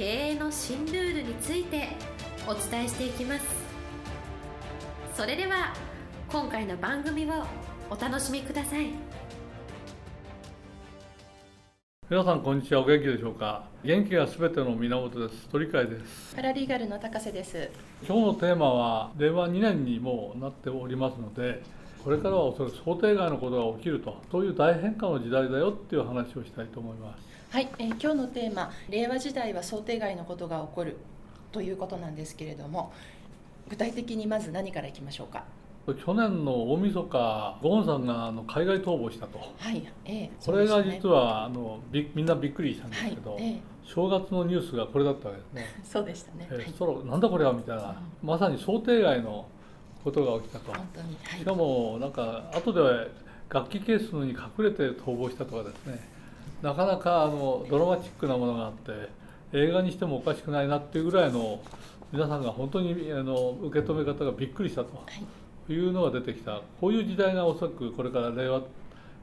経営の新ルールについてお伝えしていきます。それでは今回の番組をお楽しみください。皆さんこんにちは。お元気でしょうか？元気がすべての源です。鳥海です。パラリーガルの高瀬です。今日のテーマは令和2年にもうなっておりますのでこれからはおそらく想定外のことが起きるとそういう大変化の時代だよっていう話をしたいと思いますはい、えー、今日のテーマ令和時代は想定外のことが起こるということなんですけれども具体的にまず何からいきましょうか？去年の大晦日ゴンさんがあの海外逃亡したと、はいえー、これが実はあのびみんなびっくりしたんですけど、はいえー、正月のニュースがこれだったわけですね。そうでしたね、えー、はい、そろなんだこれはみたいな、うん、まさに想定外のことが起きたと、はい、しかもなんか後では楽器ケースに隠れて逃亡したとかですねなかなかあのドラマチックなものがあって映画にしてもおかしくないなっていうぐらいの皆さんが本当にあの受け止め方がびっくりしたというのが出てきたこういう時代がおそらくこれから令和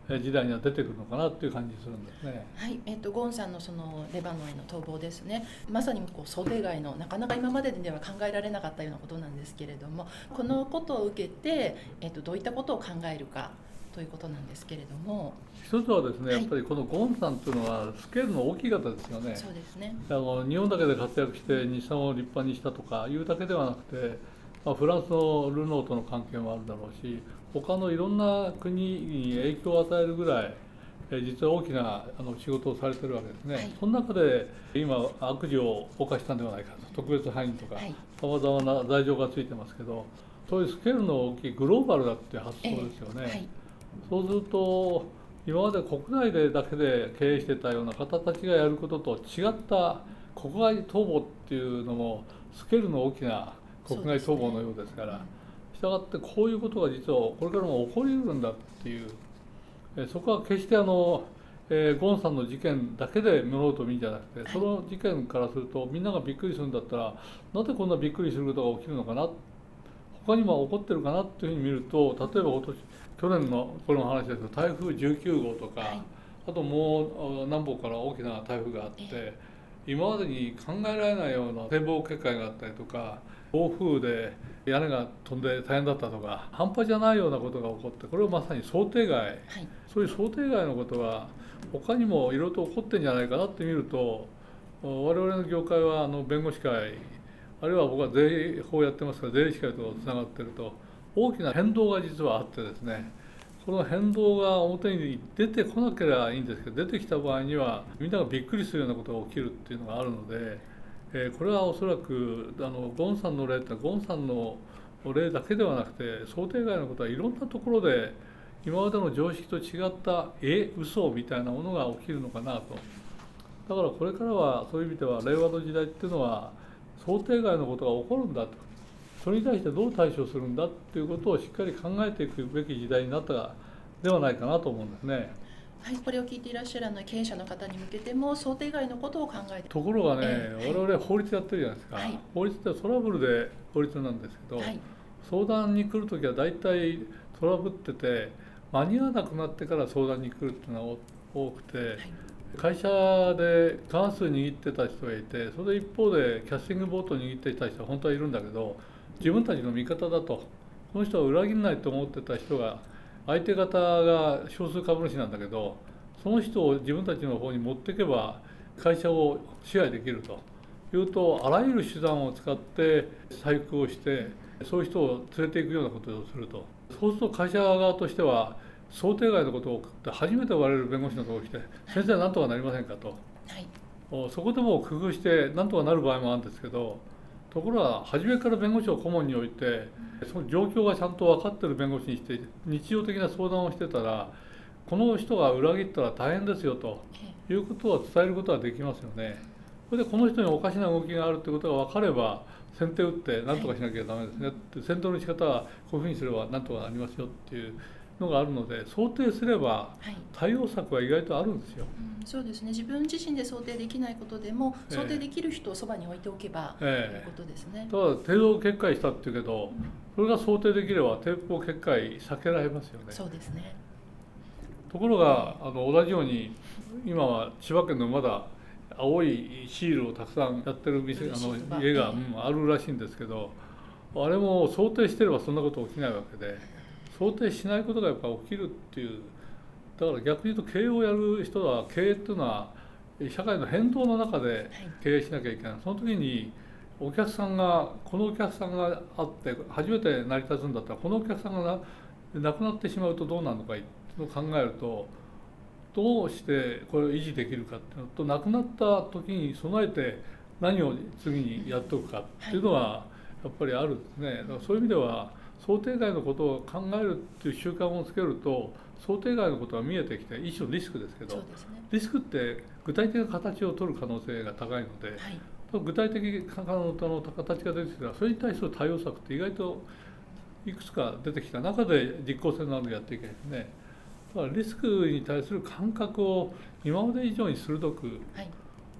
時代には出てくるのかなっていう感じするんですね。はい、えっ、ー、とゴンさんのそのレバノンへの逃亡ですね。まさにこう想定外のなかなか今まででは考えられなかったようなことなんですけれども、このことを受けてえっ、ー、とどういったことを考えるか。ということなんですけれども。一つはですね、やっぱりこのゴンさんというのはスケールの大きい方ですよねそうですね。あの日本だけで活躍して日産を立派にしたとかいうだけではなくて、まあ、フランスのルノーとの関係もあるだろうし他のいろんな国に影響を与えるぐらい実は大きなあの仕事をされてるわけですね、はい、その中で今悪事を犯したんではないかと特別犯人とかさまざまな罪状がついてますけどそういうスケールの大きいグローバルだっていう発想ですよね。えーはいそうすると今まで国内でだけで経営してたような方たちがやることと違った国外逃亡っていうのもスケールの大きな国外逃亡のようですからしたがってこういうことが実はこれからも起こりうるんだっていうそこは決してあの、えー、ゴンさんの事件だけで物事を見るんじゃなくてその事件からするとみんながびっくりするんだったらなぜこんなびっくりすることが起きるのかな他にも起こってるかなっていうふうに見ると例えば今年去年のこの話ですと台風19号とか、はい、あともう南北から大きな台風があって、今までに考えられないような展望結界があったりとか暴風で屋根が飛んで大変だったとか半端じゃないようなことが起こってこれはまさに想定外、はい、そういう想定外のことが他にもいろいろと起こってるんじゃないかなって見ると我々の業界はあの弁護士会あるいは僕は税法をやってますから税理士会とつながってると大きな変動が実はあってですねこの変動が表に出てこなければいいんですけど出てきた場合にはみんながびっくりするようなことが起きるっていうのがあるので、えー、これはおそらくあのゴンさんの例ってゴンさんの例だけではなくて想定外のことはいろんなところで今までの常識と違ったえ嘘みたいなものが起きるのかなと。だからこれからはそういう意味では令和の時代っていうのは想定外のことが起こるんだと。それに対してどう対処するんだっていうことをしっかり考えていくべき時代になったではないかなと思うんですね。はい、これを聞いていらっしゃるの経営者の方に向けても想定外のことを考えてところがね、えー、我々法律やってるじゃないですか、はい、法律ってトラブルで法律なんですけど、はい、相談に来る時は大体トラブってて間に合わなくなってから相談に来るっていうのが多くて、はい、会社で過半数握ってた人がいてそれで一方でキャスティングボート握っていた人は本当はいるんだけど自分たちの味方だと。この人は裏切らないと思ってた人が相手方が少数株主なんだけどその人を自分たちの方に持っていけば会社を支配できると。いうとあらゆる手段を使って細工をしてそういう人を連れていくようなことをすると。そうすると会社側としては想定外のことを送って初めて言われる弁護士のところに来て「先生何とかなりませんか?」と、はい、そこでも工夫して何とかなる場合もあるんですけどところが初めから弁護士を顧問に置いてその状況がちゃんと分かってる弁護士にして日常的な相談をしてたらこの人が裏切ったら大変ですよということを伝えることはできますよね。それでこの人におかしな動きがあるってことが分かれば先手打って何とかしなきゃダメですね、って戦闘の仕方はこういうふうにすれば何とかなりますよっていうのがあるので想定すればはい対応策は意外とあるんですよ。うんそうですね自分自身で想定できないことでもええ想定できる人をそばに置いておけばというえことですね。ただ帝道決壊したっていうけどそれが想定できれば帝王決壊避けられますよね。そうですね。ところがあの同じように今は千葉県のまだ青いシールをたくさんやってる店あの家が、えうんあるらしいんですけどあれも想定してればそんなこと起きないわけで想定しないことがやっぱ起きるっていうだから逆に言うと経営をやる人は経営っていうのは社会の変動の中ではい。経営しなきゃいけない。その時にお客さんがこのお客さんがあって初めて成り立つんだったらこのお客さんがな亡くなってしまうとどうなるのかいうのを考えるとどうしてこれを維持できるかっていうのと亡くなった時に備えて何を次にやっておくかっていうのはやっぱりあるんですね。だからそういう意味では想定外のことを考えるっていう習慣をつけると想定外のことが見えてきて一種のリスクですけどね。リスクって具体的な形を取る可能性が高いのではい。具体的な形が出てきたらそれに対する対応策って意外といくつか出てきた中で実効性のあるのをやっていけないですね。だからリスクに対する感覚を今まで以上に鋭くはい。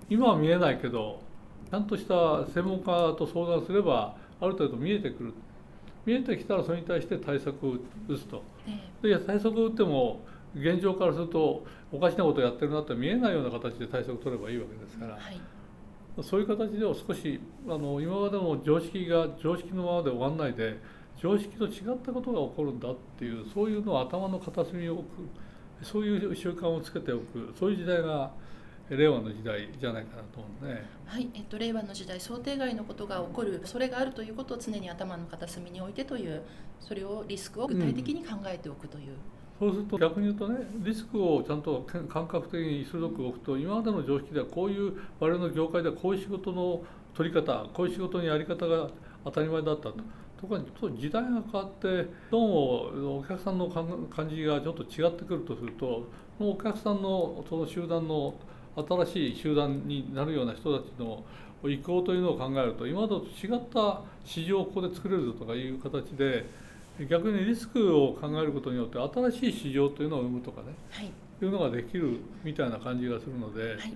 今は見えないけどちゃんとした専門家と相談すればある程度見えてくる見えてきたらそれに対して対策を打つと。えで対策を打っても現状からするとおかしなことをやってるなって見えないような形で対策を取ればいいわけですから。えはい。そういう形では少しあの今までの常識が常識のままで終わんないで常識と違ったことが起こるんだっていうそういうのを頭の片隅に置く。そういう習慣をつけておく。そういう時代が令和の時代じゃないかなと思うね。はい、えっと、令和の時代想定外のことが起こるそれがあるということを常に頭の片隅に置いてというそれをリスクを具体的に考えておくという、そうすると逆に言うとねリスクをちゃんと感覚的に鋭く置くと今までの常識ではこういう我々の業界ではこういう仕事の取り方こういう仕事のやり方が当たり前だったと。ところ時代が変わってどうもお客さんの感感じがちょっと違ってくるとするとお客さんのその集団の新しい集団になるような人たちの意向というのを考えると今までと違った市場をここで作れるぞとかいう形で逆にリスクを考えることによって新しい市場というのを生むとかねはい。いうのができるみたいな感じがするので、はい。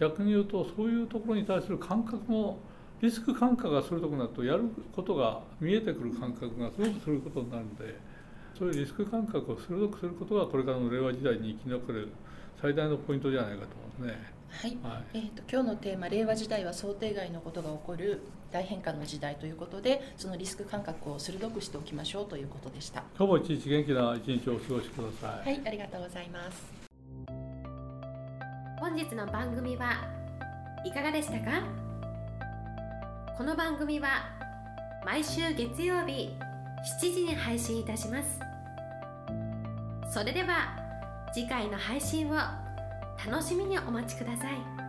逆に言うとそういうところに対する感覚もリスク感覚が鋭くなるとやることが見えてくる感覚がすごくすることになるのでそういうリスク感覚を鋭くすることがこれからの令和時代に生き残れる最大のポイントじゃないかと思いますね。はいはいえー、と今日のテーマ「令和時代は想定外のことが起こる大変化の時代」ということでそのリスク感覚を鋭くしておきましょうということでした。今日も一日元気な一日をお過ごしください。はい、ありがとうございます。本日の番組はいかがでしたか？この番組は毎週月曜日7時に配信いたしますそれでは次回の配信を楽しみにお待ちください。